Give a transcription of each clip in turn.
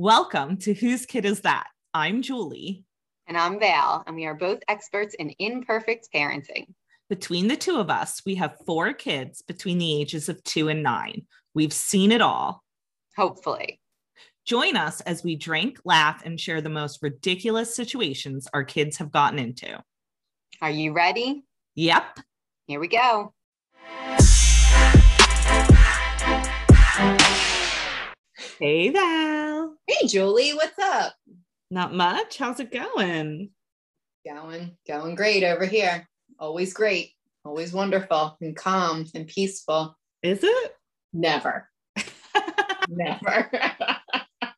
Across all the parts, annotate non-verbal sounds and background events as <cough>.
Welcome to Whose Kid Is That? I'm Julie. And I'm Val, and we are both experts in imperfect parenting. Between the two of us, we have four kids between the ages of two and nine. We've seen it all. Hopefully. Join us as we drink, laugh, and share the most ridiculous situations our kids have gotten into. Are you ready? Yep. Here we go. Hey, Val. Hey, Julie, what's up? Not much. How's it going? Going, going great over here. Always great, always wonderful and calm and peaceful. Is it? Never, <laughs> never. <laughs>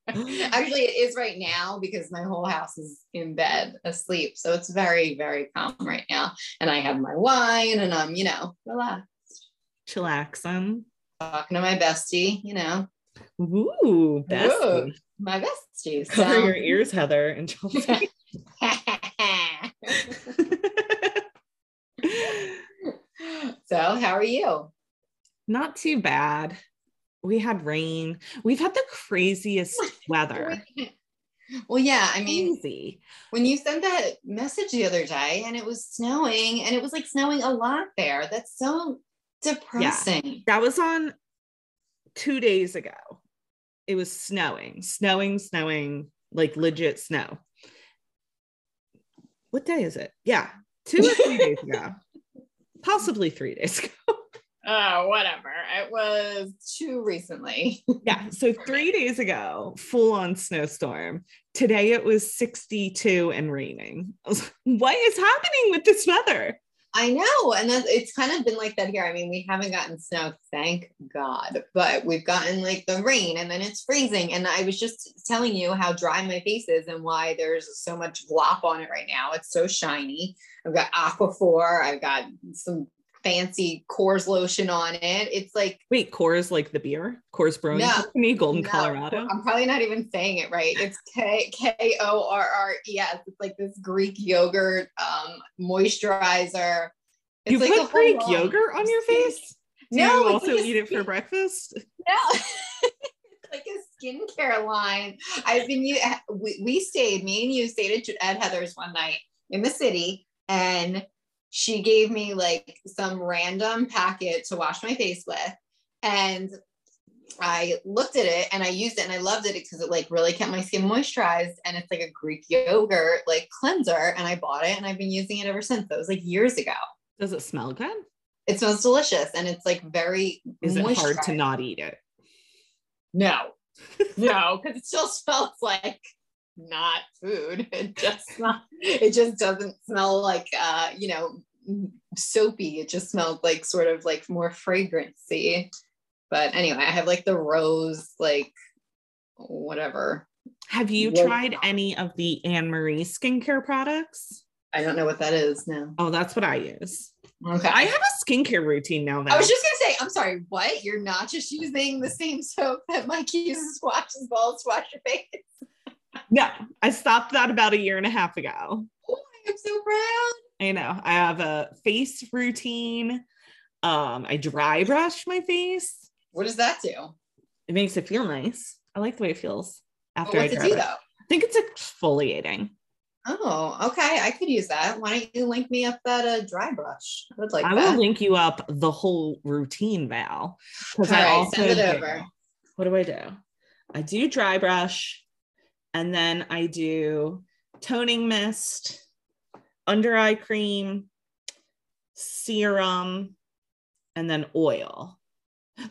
Actually, it is right now because my whole house is in bed asleep. So it's very, very calm right now. And I have my wine and I'm, you know, relaxed. Chillaxing. Talking to my bestie, you know. Ooh, bestie. Ooh, my bestie. Cover So- your ears, Heather and <laughs> Chelsea. <laughs> so, how are you? Not too bad. We had rain. We've had the craziest <laughs> weather. Well, yeah, I mean, Crazy. when you sent that message the other day and it was snowing and it was like snowing a lot there, that's so depressing. That was on two days ago. It was snowing, snowing, snowing, like legit snow. What day is it? Yeah, two or three days ago. <laughs> Possibly three days ago. Oh, whatever. It was too recently. Yeah. So three days ago, full on snowstorm. Today it was 62 and raining. Was <laughs> like, what is happening with this weather? I know. And that's, it's kind of been like that here. I mean, we haven't gotten snow, thank God, but we've gotten like the rain and then it's freezing. And I was just telling you how dry my face is and why there's so much glop on it right now. It's so shiny. I've got Aquaphor. I've got some fancy Coors lotion on it. It's like, Wait, Coors like the beer? Coors Brewing No. Company, Golden, No, Colorado. I'm probably not even saying it right. It's K K O R R E S. It's like this Greek yogurt um, moisturizer. It's You like a put Greek yogurt on your face? Do No, you also like eat it for breakfast? No, <laughs> it's like a skincare line. I've been. We, we stayed. Me and you stayed at, at Heather's one night in the city, and she gave me like some random packet to wash my face with, and I looked at it and I used it and I loved it because it like really kept my skin moisturized and it's like a Greek yogurt like cleanser and I bought it and I've been using it ever since. That was like years ago. Does it smell good? It smells delicious and it's like very Is it hard to not eat it? No, no, because it still smells like not food. <laughs> It just not, it just doesn't smell like uh, you know, soapy. It just smells like sort of like more fragrancy. But anyway, I have like the rose, like whatever. Have you Well- tried any of the Annemarie skincare products? I don't know what that is now. Oh, that's what I use. Okay. I have a skincare routine now. That I was just gonna say, I'm sorry, what? You're not just using the same soap that Mike <laughs> uses to wash balls wash your face. No, I stopped that about a year and a half ago. Oh, I'm so proud. I know. I have a face routine. Um, I dry brush my face. What does that do? It makes it feel nice. I like the way it feels Well, after I what's it dry do brush. though? I think it's exfoliating. Oh, okay. I could use that. Why don't you link me up that uh, dry brush? I would like I that. will link you up the whole routine, Val. Because All I right, also send it do- over. What do I do? I do dry brush, and then I do toning mist, under eye cream, serum, and then oil.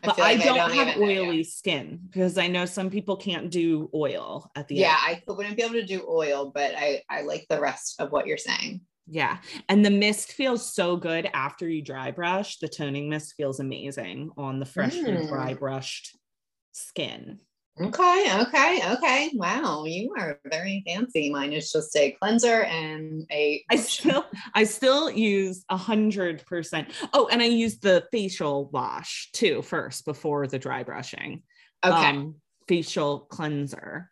But I, like I don't, don't have know oily skin because I know some people can't do oil at the Yeah, end. Yeah, I wouldn't be able to do oil, but I I like the rest of what you're saying. Yeah. And the mist feels so good after you dry brush. The toning mist feels amazing on the freshly Mm. dry brushed skin. Okay, okay, okay. Wow, you are very fancy. Mine is just a cleanser and a. I still I still use a hundred percent. Oh, and I use the facial wash too first before the dry brushing. okay. Um, facial cleanser.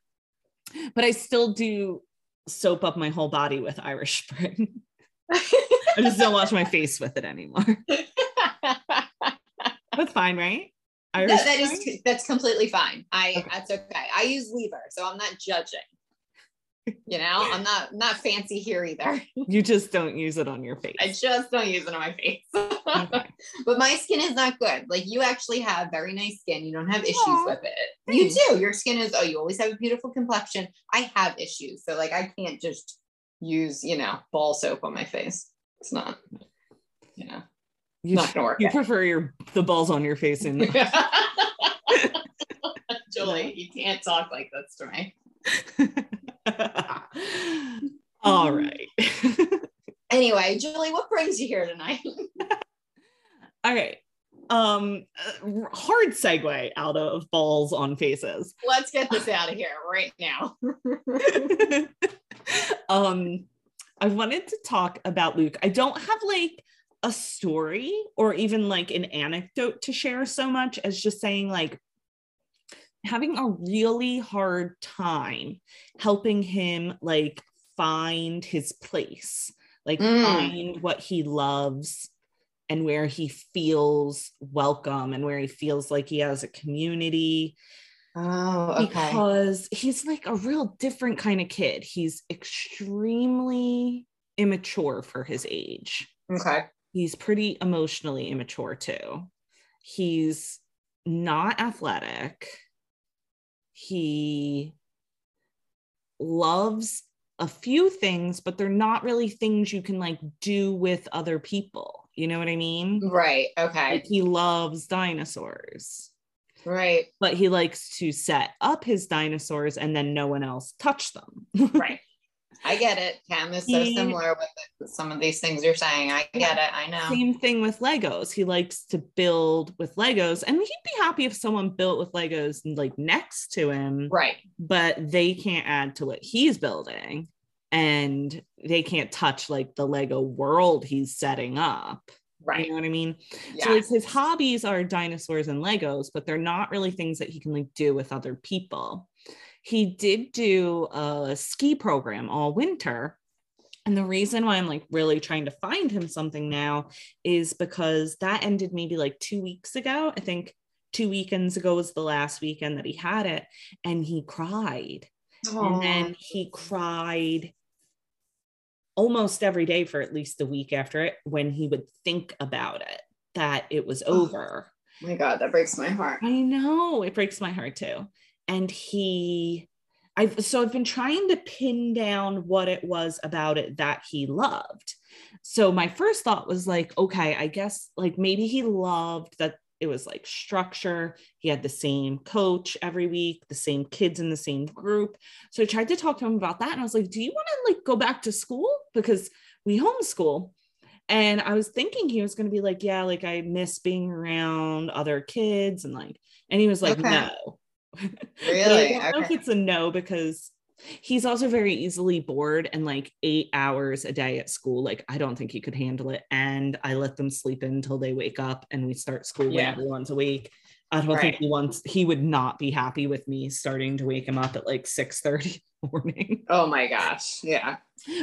But I still do soap up my whole body with Irish <laughs> Spring. I just don't wash my face with it anymore. <laughs> That's fine, right? Irish No, that Spring? that's completely fine. I Okay. that's okay. I use lever, so I'm not judging. You know, I'm not not fancy here either. <laughs> You just don't use it on your face. I just don't use it on my face. Okay. <laughs> but my skin is not good. Like you actually have very nice skin. You don't have issues Aw, with it. You do. Your skin is, oh, you always have a beautiful complexion. I have issues. So like I can't just use, you know, ball soap on my face. It's not, you know, You, not gonna work. you out. prefer your the balls on your face and <laughs> <laughs> Julie, you can't talk like this to me. <laughs> all right. Anyway, Julie, what brings you here tonight? all right. Um uh, hard segue out of balls on faces. Let's get this out of here right now. um I wanted to talk about Luke. I don't have like a story or even like an anecdote to share so much as just saying like having a really hard time helping him like find his place, like Mm. find what he loves and where he feels welcome and where he feels like he has a community Oh, okay. because he's like a real different kind of kid. He's extremely immature for his age. Okay. He's pretty emotionally immature too. He's not athletic. He loves a few things, but they're not really things you can like do with other people. You know what I mean? Right. Okay. Like he loves dinosaurs Right. but he likes to set up his dinosaurs and then no one else touch them. <laughs> Right. I get it. Cam is so He- similar with it- some of these things you're saying. I get it. I know. Same thing with Legos. He likes to build with Legos, and he'd be happy if someone built with Legos like next to him, Right. but they can't add to what he's building, and they can't touch like the Lego world he's setting up. Right. You know what I mean? Yeah. So like his hobbies are dinosaurs and Legos, but they're not really things that he can like do with other people. He did do a ski program all winter. And the reason why I'm like really trying to find him something now is because that ended maybe like two weeks ago. I think two weekends ago was the last weekend that he had it. And he cried. And then he cried almost every day for at least a week after it when he would think about it that it was over. Oh my God, that breaks my heart. I know it breaks my heart too. And he, I've so I've been trying to pin down what it was about it that he loved. So my first thought was like, okay, I guess like maybe he loved that it was like structure. He had the same coach every week, the same kids in the same group. So I tried to talk to him about that. And I was like, do you want to like go back to school? Because we homeschool. And I was thinking he was going to be like, yeah, like I miss being around other kids and like, and he was like, Okay. no. <laughs> Really? I don't know if it's a no because he's also very easily bored and like eight hours a day at school. Like, I don't think he could handle it. And I let them sleep in until they wake up and we start school Yeah. when everyone's awake. I don't think Right. he wants, he would not be happy with me starting to wake him up at like 6 30 morning. <laughs> Oh my gosh. Yeah.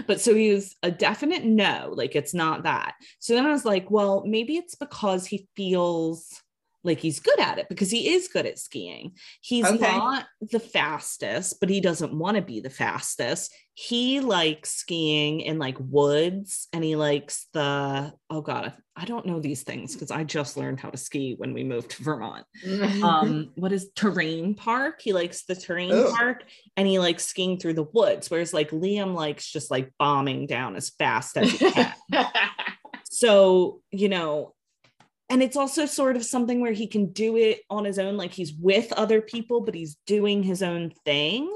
But so he was a definite no, like it's not that. So then I was like, well, maybe it's because he feels like he's good at it because he is good at skiing. He's Okay. not the fastest, but he doesn't want to be the fastest. He likes skiing in like woods and he likes the, oh God, I don't know these things because I just learned how to ski when we moved to Vermont <laughs> um what is terrain park he likes the terrain Ooh. park and he likes skiing through the woods whereas like liam likes just like bombing down as fast as he can <laughs> so you know and it's also sort of something where he can do it on his own like he's with other people but he's doing his own thing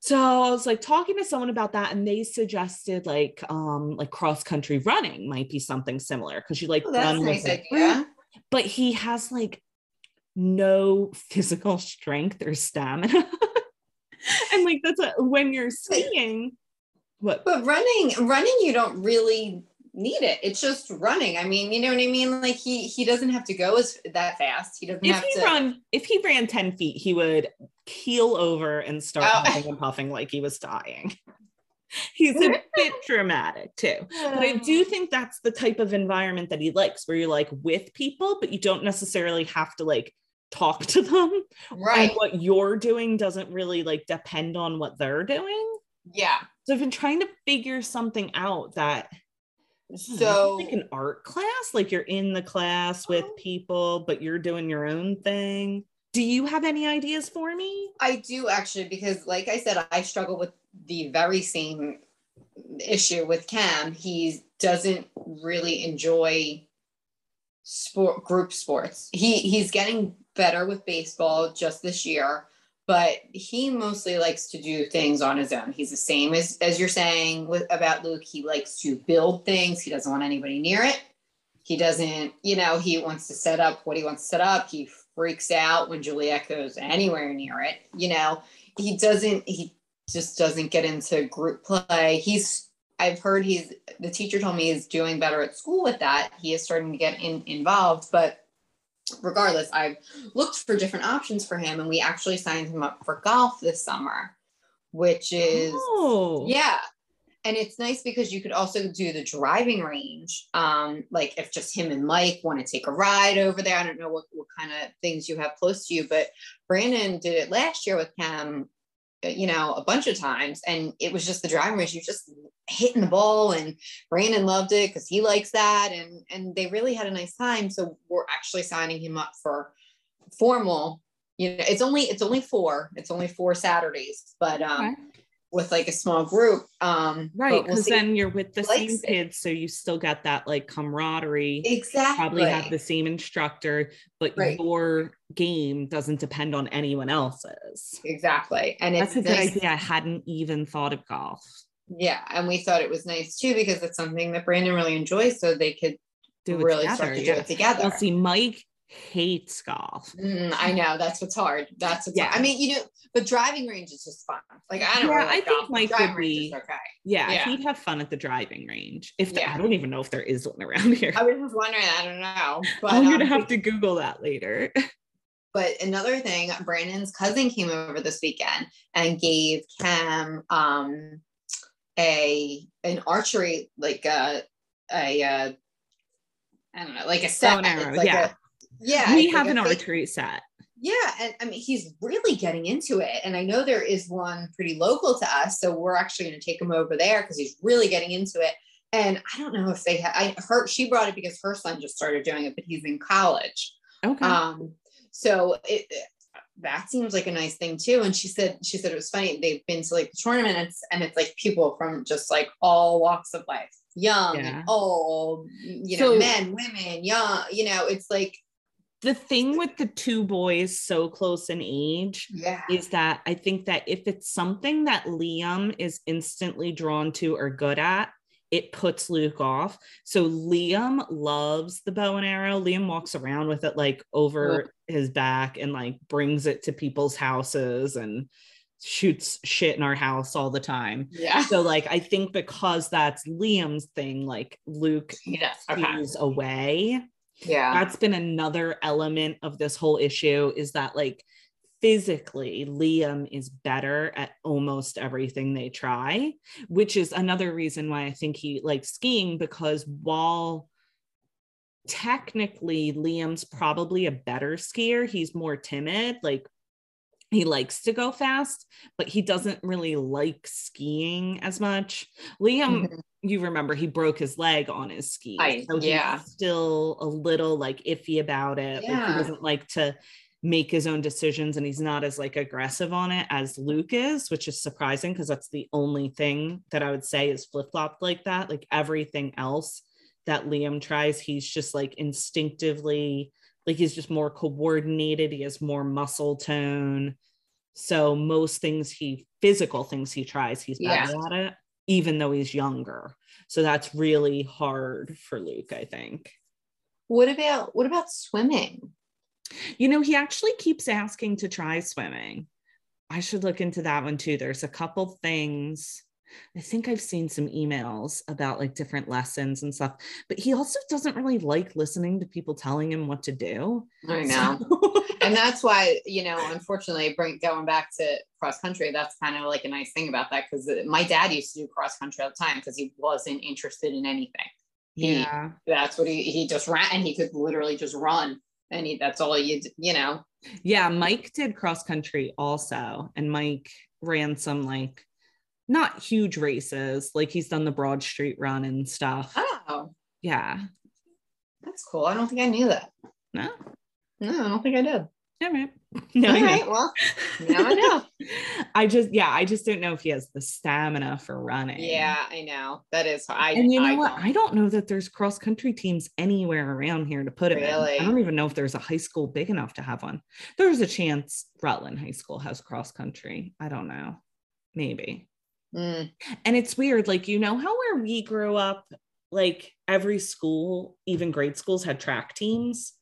so i was like talking to someone about that and they suggested like um like cross country running might be something similar because you like Oh, run nice with idea. but he has like no physical strength or stamina. <laughs> and like that's a, when you're skiing. What? But running, running, you don't really need it. It's just running. I mean, you know what I mean? Like he he doesn't have to go as that fast. He doesn't If have he to. run, if he ran 10 feet, he would keel over and start Oh. huffing and puffing like he was dying. <laughs> he's a <laughs> bit dramatic too. But I do think that's the type of environment that he likes, where you're like with people, but you don't necessarily have to like talk to them. right. And what you're doing doesn't really like depend on what they're doing. Yeah. So I've been trying to figure something out that So like an art class, like you're in the class with Oh. people, but you're doing your own thing. Do you have any ideas for me? I do actually, because like I said, I struggle with the very same issue with Cam. He doesn't really enjoy sport group sports. He he's getting better with baseball just this year, but he mostly likes to do things on his own. He's the same as as you're saying with about Luke. He likes to build things. He doesn't want anybody near it. He doesn't, you know, he wants to set up what he wants to set up. He freaks out when Juliet goes anywhere near it. You know, he doesn't, he just doesn't get into group play. He's, I've heard he's, the teacher told me he's doing better at school with that. He is starting to get in, involved, but regardless, I've looked for different options for him and we actually signed him up for golf this summer, which is, oh, yeah. And it's nice because you could also do the driving range. Um, like if just him and Mike want to take a ride over there. I don't know what, what kind of things you have close to you, but Brandon did it last year with Cam, you know, a bunch of times. And it was just the driving range. You just hitting the ball and Brandon loved it because he likes that. And and they really had a nice time. So we're actually signing him up for formal. You know, it's only it's only four. It's only four Saturdays, but um Okay. With like a small group. Um, right. we'll Because then you're with the same it. kids, so you still got that like camaraderie. exactly Probably have the same instructor, but Right. your game doesn't depend on anyone else's. exactly, and it's That's a good nice. idea. I hadn't even thought of golf. Yeah, and we thought it was nice too because it's something that Brandon really enjoys, so they could Do it really together. start to do yeah. it together. Well, see, Mike hates golf. Mm, I know that's what's hard. That's what's Yeah. hard. I mean, you know, but driving range is just fun. Like I don't Yeah, really I think golf, Mike driving would range is be- okay. Yeah, Yeah. he'd have fun at the driving range. If the- Yeah. I don't even know if there is one around <laughs> here. I was just wondering. I don't know, but I'm gonna um, have to Google that later. <laughs> But another thing, Brandon's cousin came over this weekend and gave Cam um a an archery like a a uh, I don't know like a set. arrow, like yeah. a- yeah. we like have an archery set. Yeah, and I mean he's really getting into it, and I know there is one pretty local to us, so we're actually going to take him over there because he's really getting into it. And I don't know if they have. I heard she brought it because her son just started doing it, but he's in college. Okay. Um, so it that seems like a nice thing too. And she said she said it was funny. They've been to like the tournaments, and it's like people from just like all walks of life, young Yeah. and old, you know, So- men, women, young. You know, it's like the thing with the two boys so close in age yeah, is that I think that if it's something that Liam is instantly drawn to or good at, it puts Luke off. So Liam loves the bow and arrow. Liam walks around with it like over his back and like brings it to people's houses and shoots shit in our house all the time. yeah, So like I think because that's Liam's thing, like Luke yeah, okay, away yeah, that's been another element of this whole issue is that like physically Liam is better at almost everything they try, which is another reason why I think he likes skiing because while technically Liam's probably a better skier, he's more timid, like he likes to go fast, but he doesn't really like skiing as much. Liam Mhm. You remember he broke his leg on his skis. I- so he's yeah. still a little like iffy about it. Like Yeah. he doesn't like to make his own decisions and he's not as like aggressive on it as Luke is, which is surprising because that's the only thing that I would say is flip-flopped like that. Like everything else that Liam tries, he's just like instinctively like he's just more coordinated, he has more muscle tone. So most things he physical things he tries, he's Yeah. better at it even though he's younger. So that's really hard for Luke, I think. What about what about swimming? You know, he actually keeps asking to try swimming. I should look into that one too. There's a couple things I think I've seen some emails about like different lessons and stuff, but he also doesn't really like listening to people telling him what to do. I know. So- <laughs> and that's why you know unfortunately bring going back to cross country that's kind of like a nice thing about that because uh, my dad used to do cross country all the time because he wasn't interested in anything He- yeah. that's what he he just ran and he could literally just run and he that's all you you know Yeah, Mike did cross country also, and Mike ran some like not huge races, like he's done the Broad Street run and stuff. oh Yeah. that's cool i don't think i knew that No. no i don't think i did All right. No, <laughs> all know. well now i know <laughs> I just yeah, I just don't know if he has the stamina for running. yeah i know that is i And you know I what? don't. I don't know that there's cross country teams anywhere around here to put it Really? in. I don't even know if there's a high school big enough to have one. There's a chance Rutland High School has cross country. I don't know. Maybe. Mm, And it's weird, like you know how where we grew up, like every school, even grade schools, had track teams,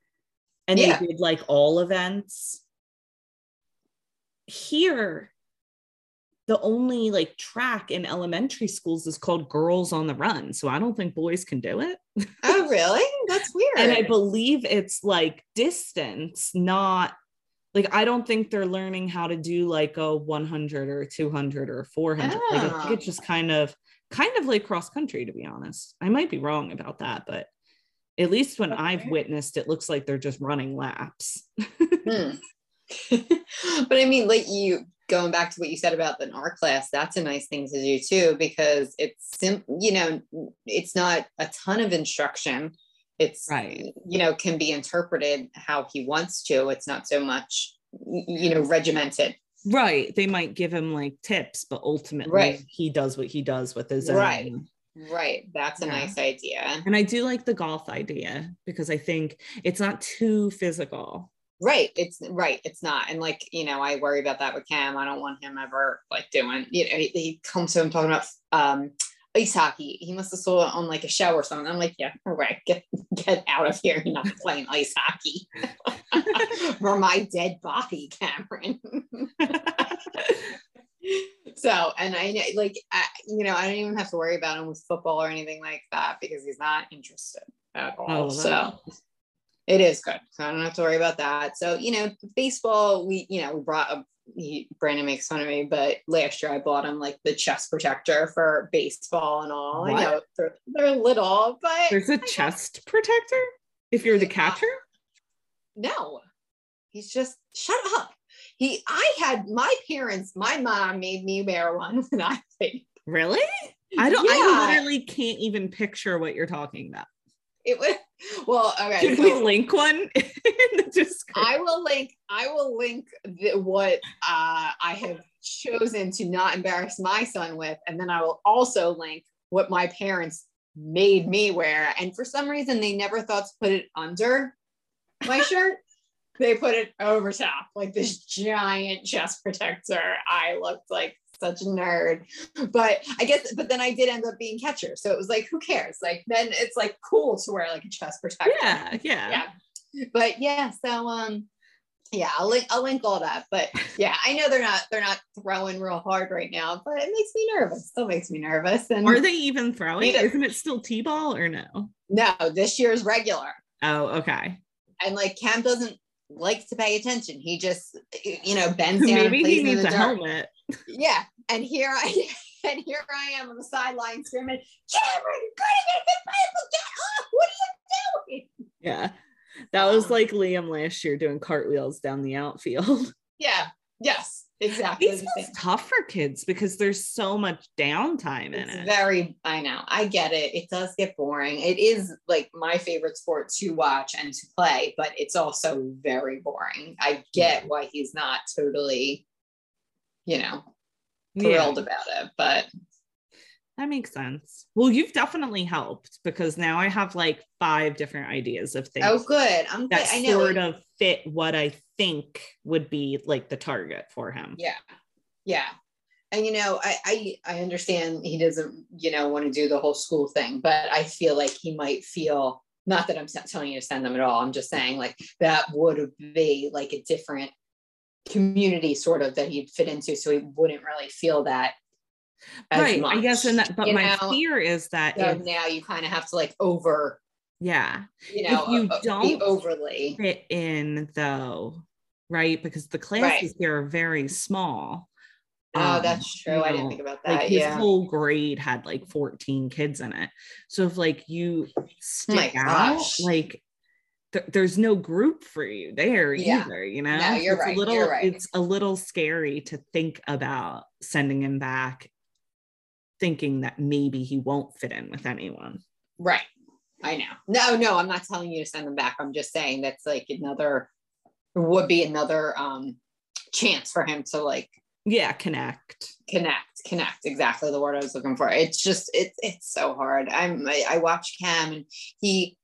and Yeah. they did like all events. Here, the only like track in elementary schools is called Girls on the Run, so I don't think boys can do it. oh really <laughs> that's weird And I believe it's like distance, not like I don't think they're learning how to do like a 100 or 200 or 400. Like, I think Oh. it's just kind of kind of like cross country to be honest. I might be wrong about that, but at least when I've witnessed it looks like they're just running laps. Hmm. <laughs> <laughs> but I mean, like you going back to what you said about the art class, that's a nice thing to do too, because it's sim- you know, it's not a ton of instruction. It's Right. you know, can be interpreted how he wants to. It's not so much you know, regimented. right. They might give him like tips, but ultimately Right. he does what he does with his Right. own. Right. That's a Yeah. nice idea. And I do like the golf idea because I think it's not too physical. Right. It's right. It's not. And like, you know, I worry about that with Cam. I don't want him ever like doing, you know, he, he comes to him talking about um ice hockey. He must have saw it on like a show or something. I'm like, yeah, all right, <laughs> get get out of here. You're not playing ice hockey. For my dead body, Cameron. <laughs> so and I like I, you know, I don't even have to worry about him with football or anything like that because he's not interested at all. Oh, so it is good. So I don't have to worry about that. So, you know, baseball, we, you know, we brought up, he, Brandon makes fun of me, but last year I bought him like the chest protector for baseball and all. I know they're, they're little, but There's a chest protector if you're the catcher. no, he's just shut up. He, I had my parents, my mom made me wear one when I played. Really? I don't. I literally can't even picture what you're talking about. <laughs> It was, well, okay. Should so- we link one <laughs> in the description? I will link. I will link the, what uh, I have chosen to not embarrass my son with, and then I will also link what my parents made me wear. And for some reason, they never thought to put it under my <laughs> shirt. They put it over top, like this giant chest protector. I looked like such a nerd, but I guess. But then I did end up being catcher, so it was like, who cares? Like then it's like cool to wear like a chest protector yeah, yeah. yeah but yeah so um yeah i'll link i'll link all that but yeah i know they're not they're not throwing real hard right now but it makes me nervous still makes me nervous and Are they even throwing? Yeah. Isn't it still t-ball or no? no this year's regular Oh, okay. and like cam doesn't like to pay attention he just you know bends <laughs> down Maybe he needs a dirt. helmet. yeah and here i <laughs> and here i am on the sideline screaming cameron get up what are you doing Yeah. That was like Liam last year doing cartwheels down the outfield. <laughs> yeah yes exactly the same. tough for kids because there's so much downtime in it's it. very i know i get it it does get boring it is like my favorite sport to watch and to play but it's also very boring i get why he's not totally you know Yeah. thrilled about it but That makes sense. Well, you've definitely helped because now I have like five different ideas of things oh good. I'm that i know. sort of fit what I think would be like the target for him. yeah. Yeah. And you know I, I i understand he doesn't you know want to do the whole school thing but i feel like he might feel not that i'm telling you to send them at all. I'm just saying like that would be like a different community sort of that he'd fit into so he wouldn't really feel that right. I guess, and that, but my know? fear is that So if, now you kind of have to like over, yeah, you know, If you uh, uh, don't- overly. fit in though, right? Because the Right. classes here are very small. Oh, Um, that's true. you I didn't think about like that. his yeah. whole grade had like 14 kids in it. So if like you stick out, gosh. like th- there's no group for you there Yeah. either, you know? No, you're it's right, A little, you're right. It's a little scary to think about sending him back, thinking that maybe he won't fit in with anyone. Right. I know. No, no, I'm not telling you to send them back. I'm just saying that's like another would be another um chance for him to like Yeah, connect. connect connect exactly the word i was looking for it's just it's it's so hard i'm i, I watch cam and he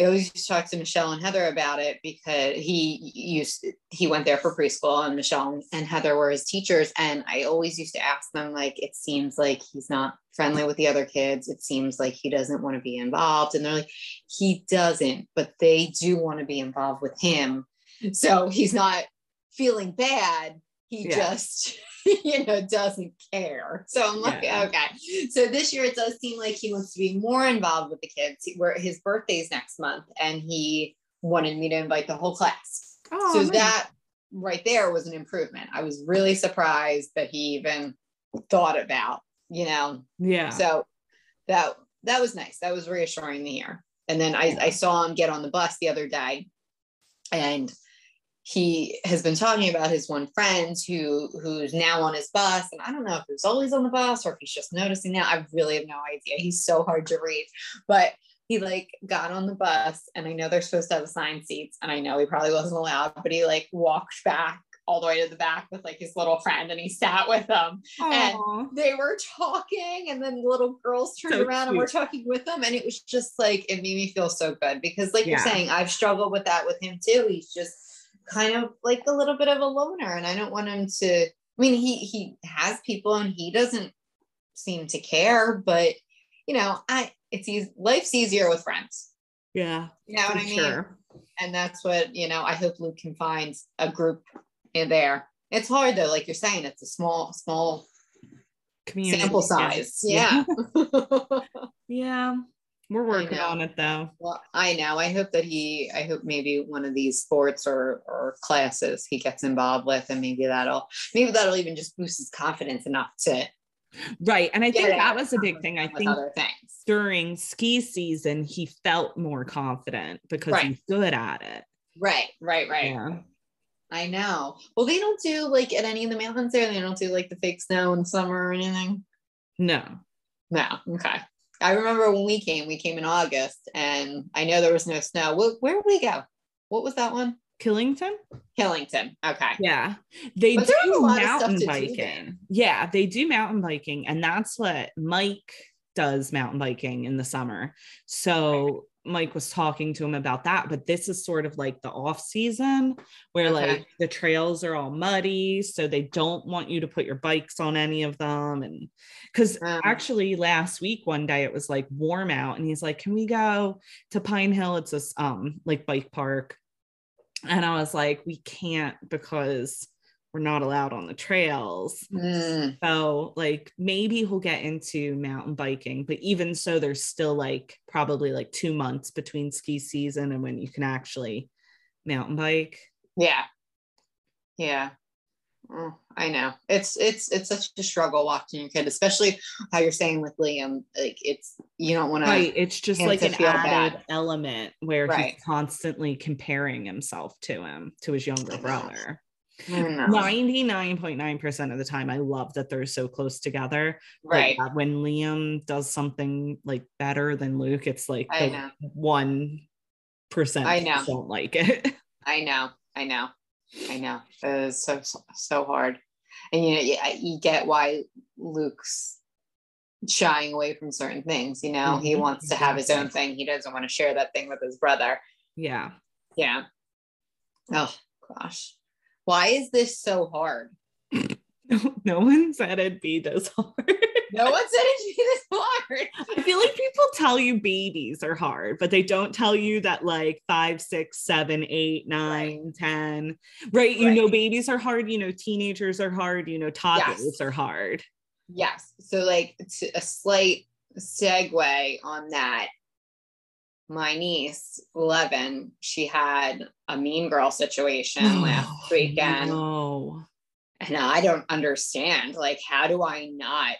I always used to talk to Michelle and Heather about it because he used he went there for preschool and Michelle and Heather were his teachers. And I always used to ask them like it seems like he's not friendly with the other kids. It seems like he doesn't want to be involved. And they're like he doesn't but they do want to be involved with him. So he's not feeling bad he Yeah. just <laughs> you know doesn't care. So i'm like Yeah. okay. So this year it does seem like he wants to be more involved with the kids. Where his birthday's next month and he wanted me to invite the whole class. Oh, so that right there was an improvement. I was really surprised that he even thought about you know? Yeah. so that that was nice. That was reassuring to hear and then I, I saw him get on the bus the other day and he has been talking about his one friend who who's now on his bus and i don't know if he was always on the bus or if he's just noticing now i really have no idea. He's so hard to read. But he like got on the bus and i know they're supposed to have assigned seats and i know he probably wasn't allowed but he like walked back all the way to the back with like his little friend and he sat with them. And they were talking and then the little girls turned So around and were talking with them and it was just like it made me feel so good because like you're saying i've struggled with that with him too. He's just kind of like a little bit of a loner and i don't want him to i mean he he has people and he doesn't seem to care but you know i it's easy life's easier with friends yeah. you know what i mean sure. and that's what you know i hope luke can find a group in there it's hard though like you're saying it's a small small Community. sample yeah. size yeah <laughs> Yeah. We're working on it though. Well, I know. I hope that he, I hope maybe one of these sports or or classes he gets involved with, and maybe that'll maybe that'll even just boost his confidence enough to Right. And I think that was a big thing. I think during ski season, he felt more confident because Right. he's good at it. Right, right, right. Yeah. I know. Well, they don't do like at any of the mountains there. They don't do like the fake snow in summer or anything. No. No. Okay. I remember when we came. We came in August, and I know there was no snow. Wh- Where did we go? What was that one? Killington? Killington. Okay. Yeah. They But do lot of stuff mountain to do biking. Yeah, they do mountain biking. And that's what Mike does mountain biking in the summer. So Mike was talking to him about that, but this is sort of like the off season where Okay. like the trails are all muddy, so they don't want you to put your bikes on any of them and cuz Um. actually last week one day it was like warm out and he's like, "Can we go to Pine Hill? It's this um like bike park." And I was like, "We can't because we're not allowed on the trails." Mm, So, like, maybe he'll get into mountain biking, but even so, there's still like probably like two months between ski season and when you can actually mountain bike. yeah. Yeah. Mm, I know. It's it's it's such a struggle watching your kid, especially how you're saying with Liam. Like it's you don't want Right. to. It's just like an added bad. element where Right. he's constantly comparing himself to him, to his younger brother. No. 99.9% of the time, I love that they're so close together. Like, Right. uh, when Liam does something like better than Luke, it's like one percent I know. don't like it. <laughs> I know. I know. I know. It is so so- so hard, and you know you, you get why Luke's shying away from certain things. You know, he Mhm, wants to have his own thing. He doesn't want to share that thing with his brother. yeah. Yeah. Oh gosh, why is this so hard? No, <laughs> no one said it'd be this hard. <laughs> No one said it'd be this hard. I feel like people tell you babies are hard, but they don't tell you that like five, six, seven, eight, nine, ten. Right. You know, babies are hard. You know, teenagers are hard. You know, toddlers Yes. are hard. yes. So like a slight segue on that. My niece, 11, she had a mean girl situation oh, last weekend. No. And I don't understand. Like, how do I not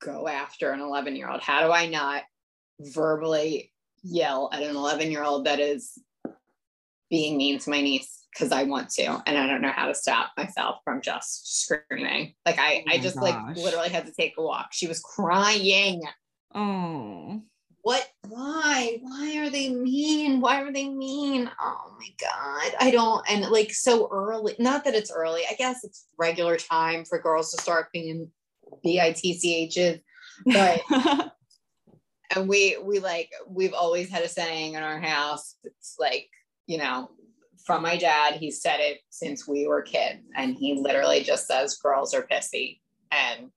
go after an 11 year old? How do I not verbally yell at an 11 year old that is being mean to my niece? Because I want to, and I don't know how to stop myself from just screaming. Like I, Oh I just like literally had to take a walk. She was crying. Oh. What? Why? Why are they mean? Why are they mean? Oh my god! I don't. And like so early. Not that it's early. I guess it's regular time for girls to start being bitchs. But <laughs> and we we like we've always had a saying in our house. It's like you know from my dad. He said it since we were kids, and he literally just says girls are pissy, and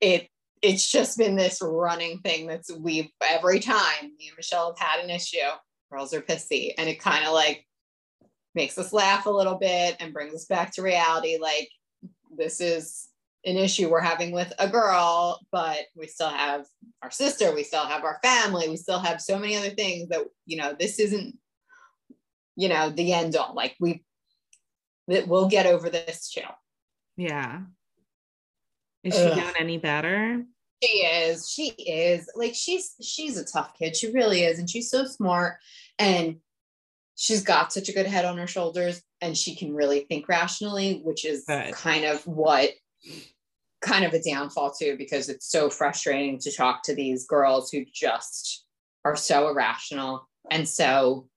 it it's just been this running thing that's we've every time me and Michelle have had an issue, girls are pissy. And it kind of like makes us laugh a little bit and brings us back to reality. Like this is an issue we're having with a girl, but we still have our sister, we still have our family, we still have so many other things that, you know, this isn't, you know, the end all. Like we that we'll get over this too. yeah. Is she Ugh. doing any better? She is. She is. Like she's she's a tough kid. She really is. And she's so smart. And she's got such a good head on her shoulders and she can really think rationally, which is Good. kind of what kind of a downfall too, because it's so frustrating to talk to these girls who just are so irrational and so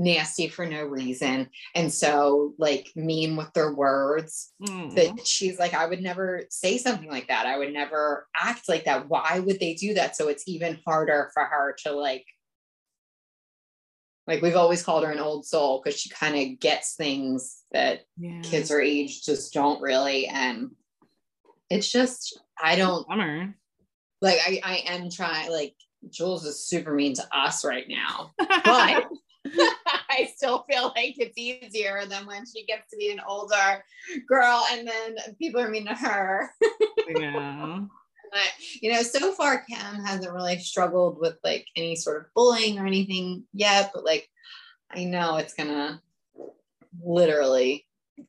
nasty for no reason and so like mean with their words Mm. that she's like, I would never say something like that. I would never act like that. Why would they do that? So it's even harder for her to like, like we've always called her an old soul because she kind of gets things that yeah. kids her age just don't really. And it's just, I don't Bummer. like, I, I am trying, like, Jules is super mean to us right now, <laughs> but <laughs> I still feel like it's easier than when she gets to be an older girl and then people are mean to her. yeah. <laughs> But, you know, so far Cam hasn't really struggled with like any sort of bullying or anything yet, but like I know it's gonna literally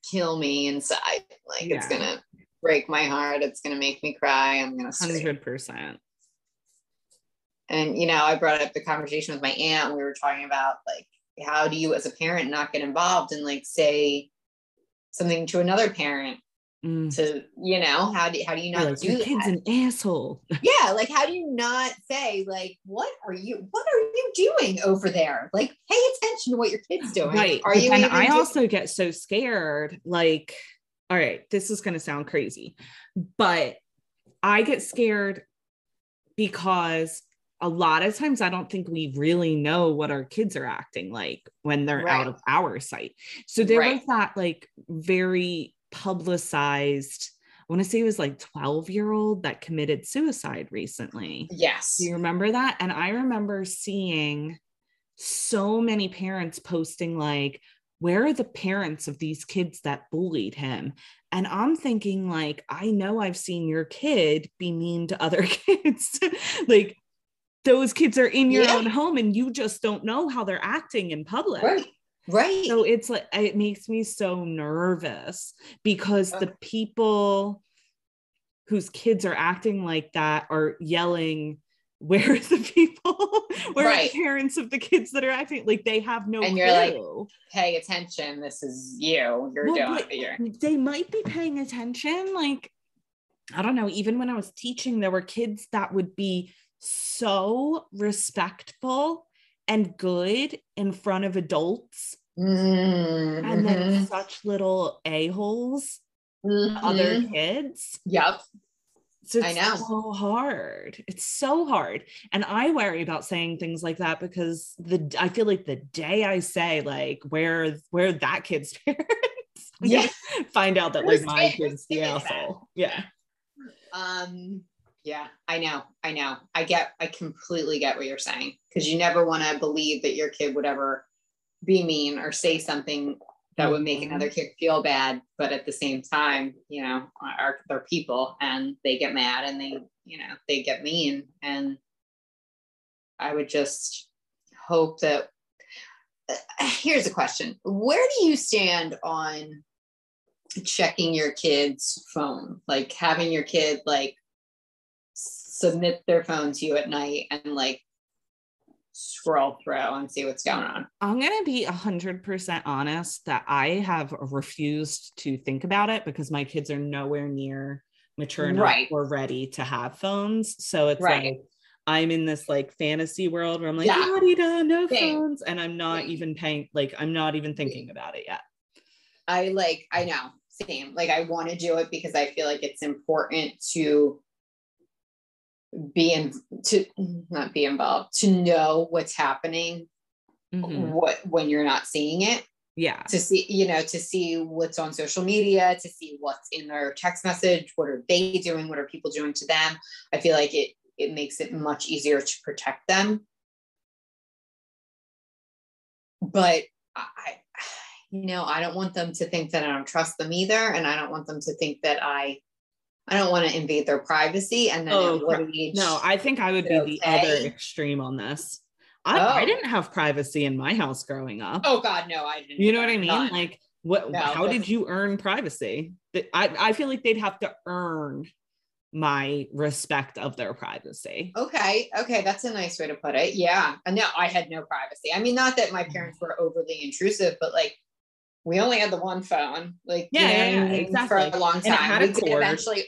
kill me inside. Like it's gonna break my heart. It's gonna make me cry. I'm gonna. Hundred percent. And you know, I brought up the conversation with my aunt. and We were talking about like how do you as a parent not get involved and like say something to another parent Mm. to you know how do how do you not Like, do your that? kid's an asshole. <laughs> yeah like how do you not say like what are you what are you doing over there like pay attention to what your kid's doing Right. are but you even I doing- also get so scared. Like, all right, this is going to sound crazy, but I get scared because a lot of times I don't think we really know what our kids are acting like when they're Right. out of our sight. So there Right. was that like very publicized, I want to say it was like 12 year old that committed suicide recently. yes Do you remember that? And I remember seeing so many parents posting, like, where are the parents of these kids that bullied him? And I'm thinking, like, I know I've seen your kid be mean to other <laughs> kids. like, those kids are in your Yeah. own home and you just don't know how they're acting in public. right right So it's like it makes me so nervous because uh. the people whose kids are acting like that are yelling, <laughs> <laughs> Where are the people? Where are the parents of the kids that are acting like they have no And you're like, pay attention this is you you're Well, doing they might be paying attention. Like, I don't know, even when I was teaching, there were kids that would be so respectful and good in front of adults Mm, and then mhm, such little a-holes to other kids. yep So it's I know. so hard. It's so hard. And I worry about saying things like that because the I feel like the day I say like where where that kid's <laughs> parents Yeah. find out that like my kid's the kid is that? asshole. Yeah. Um, yeah, I know, I know. I get, I completely get what you're saying because you never want to believe that your kid would ever be mean or say something that would make Mhm. another kid feel bad but at the same time you know are they're people and they get mad and they you know they get mean and i would just hope that uh, here's a question where do you stand on checking your kid's phone like having your kid like submit their phone to you at night and like scroll through and see what's going on I'm going to be 100% honest that I have refused to think about it because my kids are nowhere near mature enough Right. or ready to have phones. So it's Right. like I'm in this like fantasy world where I'm like, Yeah. "La-di-da, no Same. phones. And I'm not Same. even paying, like, I'm not even thinking about it yet. I like, I know, same. Like, I want to do it because I feel like it's important to be in, to not be involved, to know what's happening, Mhm. what when you're not seeing it, Yeah. to see, you know, to see what's on social media, to see what's in their text message, what are they doing, what are people doing to them. I feel like it it makes it much easier to protect them. But I- you know, I don't want them to think that I don't trust them either, and I don't want them to think that I, I don't want to invade their privacy. And then Oh, what age? No, I think I would be the other extreme on this. I, I Oh. didn't have privacy in my house growing up. oh God, no, I didn't. You know what I mean? None. Like, what? No, how that's- did you earn privacy? I I feel like they'd have to earn my respect of their privacy. Okay, okay, that's a nice way to put it. Yeah, no, I had no privacy. I mean, not that my mm-hmm. parents were overly intrusive, but like we only had the one phone, like you Yeah, know yeah, yeah, exactly. for a long time. a we did cord. eventually,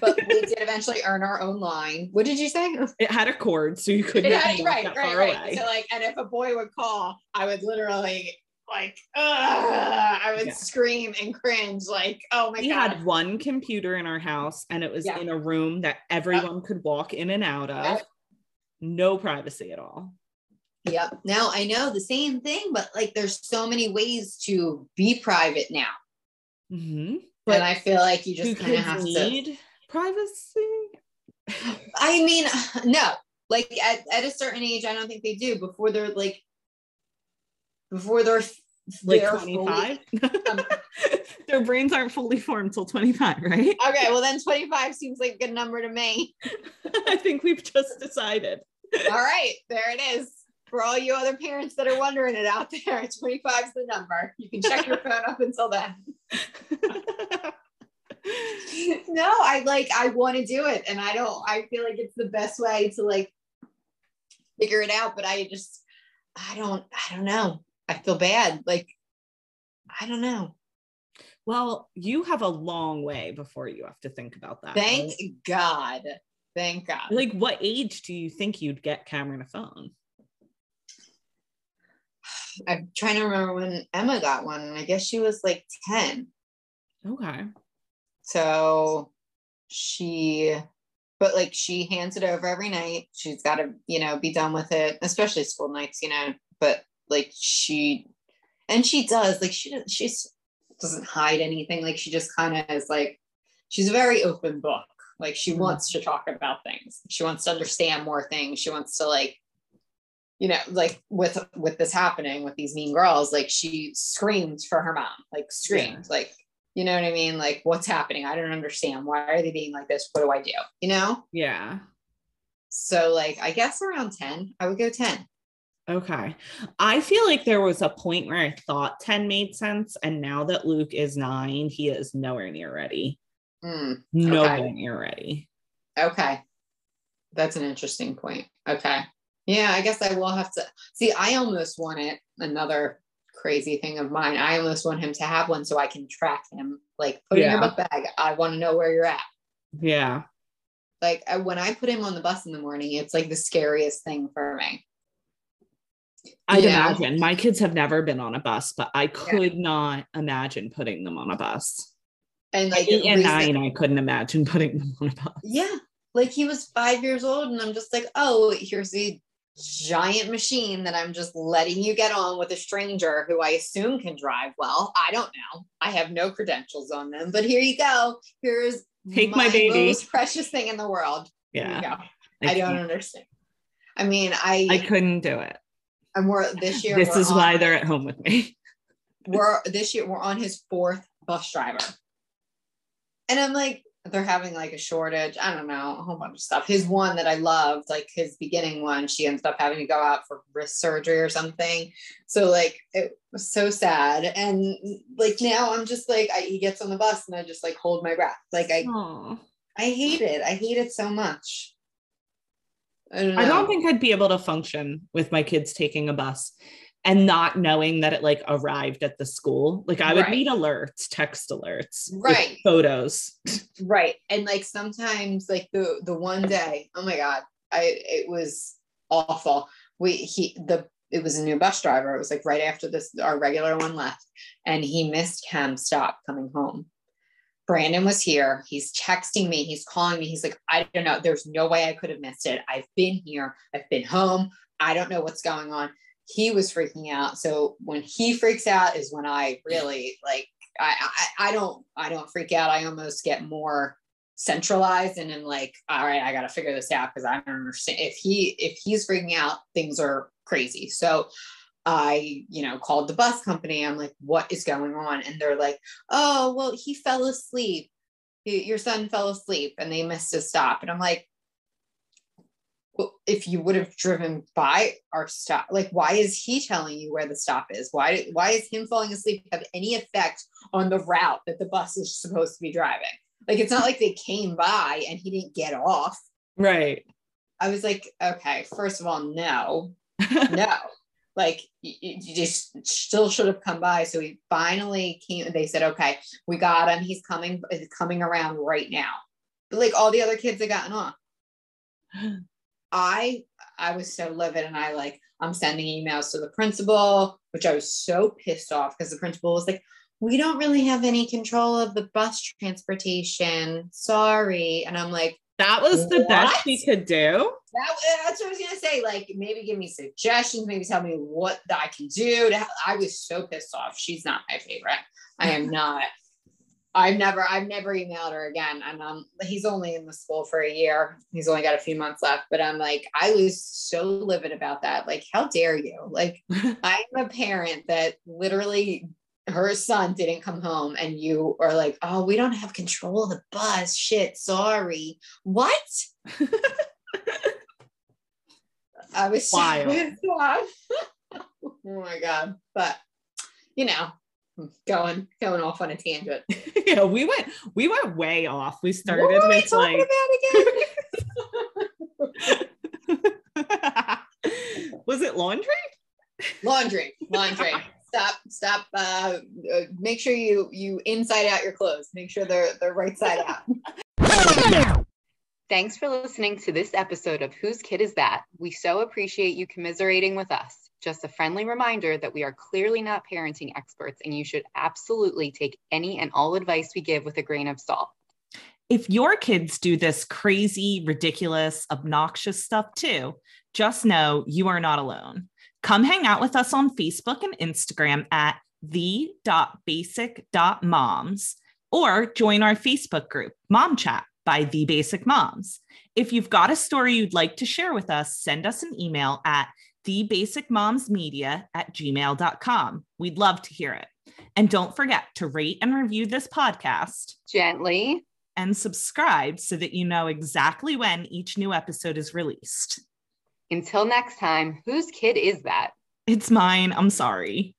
but we did eventually earn our own line. What did you say? <laughs> It had a cord, so you couldn't It had- right, right, far right. away. So like, and if a boy would call, I would literally like, Ugh, I would Yeah. scream and cringe, like, oh my we god. We had one computer in our house, and it was Yeah. in a room that everyone could walk in and out of. Yep. No privacy at all. Yep. Now I know the same thing, but like, there's so many ways to be private now. Mhm. and I feel like you just kind of have to. need privacy? I mean, <sighs> no, like at, at a certain age, I don't think they do before they're like, before they're Like 25? <laughs> um, <laughs> Their brains aren't fully formed till 25, right? okay, well then 25 seems like a good number to me. <laughs> I think we've just decided. All right, there it is. For all you other parents that are wondering it out there, <laughs> 25 is the number. You can check your phone up until then. <laughs> no, I like I want to do it, and I don't. I feel like it's the best way to like figure it out. But I just, I don't, I don't know. I feel bad. Like, I don't know. well, you have a long way before you have to think about that. Thank right? God. Thank God. Like, what age do you think you'd get Cameron a phone? I'm trying to remember when Emma got one, and I guess she was like 10. Okay. So she, but like she hands it over every night. She's got to, you know, be done with it, especially school nights, you know. But like she, and she does, like she she's doesn't hide anything. Like she just kind of is like, she's a very open book. Like she Mhm. wants to talk about things. She wants to understand more things. She wants to like, you know, like with with this happening with these mean girls, like she screamed for her mom, like screamed, like you know what I mean? Like, what's happening? I don't understand. Why are they being like this? What do I do? You know? Yeah. So, like, I guess around 10, I would go 10. Okay. I feel like there was a point where I thought 10 made sense. And now that Luke is nine, he is nowhere near ready. Mm, Nowhere near ready. okay. That's an interesting point. Okay. Yeah, I guess I will have to see. I almost want it. Another crazy thing of mine. I almost want him to have one so I can track him. Like, put it in your book bag. I want to know where you're at. Yeah. Like, I, when I put him on the bus in the morning, it's like the scariest thing for me. I'd Yeah. imagine my kids have never been on a bus, but I could not imagine putting them on a bus. And Like eight and nine, I couldn't imagine putting them on a bus. Yeah. Like he was five years old, and I'm just like, oh, here's a giant machine that I'm just letting you get on with a stranger who I assume can drive well. I don't know. I have no credentials on them, but here you go. Here's Take my baby. most precious thing in the world. Yeah. I, don't understand. I mean, I I couldn't do it. I'm more this year. This we're is why they're at home with me. we're this year we're on his fourth bus driver. And I'm like, they're having like a shortage. I don't know, a whole bunch of stuff. His one that I loved, like his beginning one, she ended up having to go out for wrist surgery or something. So like it was so sad. And like now I'm just like I, he gets on the bus and I just like hold my breath. Like I Aw. I hate it. I hate it so much. I don't, I don't think I'd be able to function with my kids taking a bus and not knowing that it like arrived at the school. Like I would Right. need alerts, text alerts, Right. photos. <laughs> right. And like sometimes like the the one day oh my god i it was awful. We he the it was a new bus driver. It was like right after this our regular one left and he missed cam stop coming home. Brandon was here. He's texting me. He's calling me. He's like i don't know. There's no way i could have missed it. I've been here. I've been home. I don't know what's going on he was freaking out so when he freaks out is when i really like I, I I don't I don't freak out. I almost get more centralized and I'm like, all right, I gotta figure this out because I don't understand. If he if he's freaking out, things are crazy. So I, you know, called the bus company. I'm like, what is going on? And they're like, oh, well, he fell asleep. Your son fell asleep and they missed a stop. And I'm like, if you would have driven by our stop, like, why is he telling you where the stop is? Why, why is him falling asleep have any effect on the route that the bus is supposed to be driving? Like, it's not like they came by and he didn't get off. Right. I was like, okay, first of all, no, <laughs> no. Like, you, you just still should have come by. So he finally came. They said, okay, we got him. He's coming, he's coming around right now. But like all the other kids had gotten off. <gasps> <gasps> <gasps> I I was so livid and I like I'm sending emails to the principal, which I was so pissed off because the principal was like, we don't really have any control of the bus transportation. Sorry. And I'm like, that was the best we could do. that, that's what I was gonna say. Like, maybe give me suggestions, maybe tell me what I can do. To, I was so pissed off. She's not my favorite. I am <laughs> not. I've never, I've never emailed her again. And um, he's only in the school for a year. He's only got a few months left. But I'm like, I was so livid about that. Like, how dare you? Like, <laughs> I'm a parent that literally her son didn't come home and you are like, oh, we don't have control of the bus. Shit, sorry. What? I was so Wild. <laughs> off. <laughs> oh my god. But you know, going going off on a tangent. <laughs> yeah, we went we went way off. We started what were we with talking like about again? <laughs> was it laundry? laundry, laundry. Stop, stop. Uh, uh, make sure you you inside out your clothes. Make sure they're they're right side out. <laughs> Thanks for listening to this episode of Whose Kid Is That? We so appreciate you commiserating with us. Just a friendly reminder that we are clearly not parenting experts and you should absolutely take any and all advice we give with a grain of salt. If your kids do this crazy, ridiculous, obnoxious stuff too, just know you are not alone. Come hang out with us on Facebook and Instagram at the.basic.moms or join our Facebook group, Mom Chat by The Basic Moms. If you've got a story you'd like to share with us, send us an email at thebasicmomsmedia at gmail.com. We'd love to hear it. And don't forget to rate and review this podcast Gently. and subscribe so that you know exactly when each new episode is released. Until next time, whose kid is that? It's mine. I'm sorry.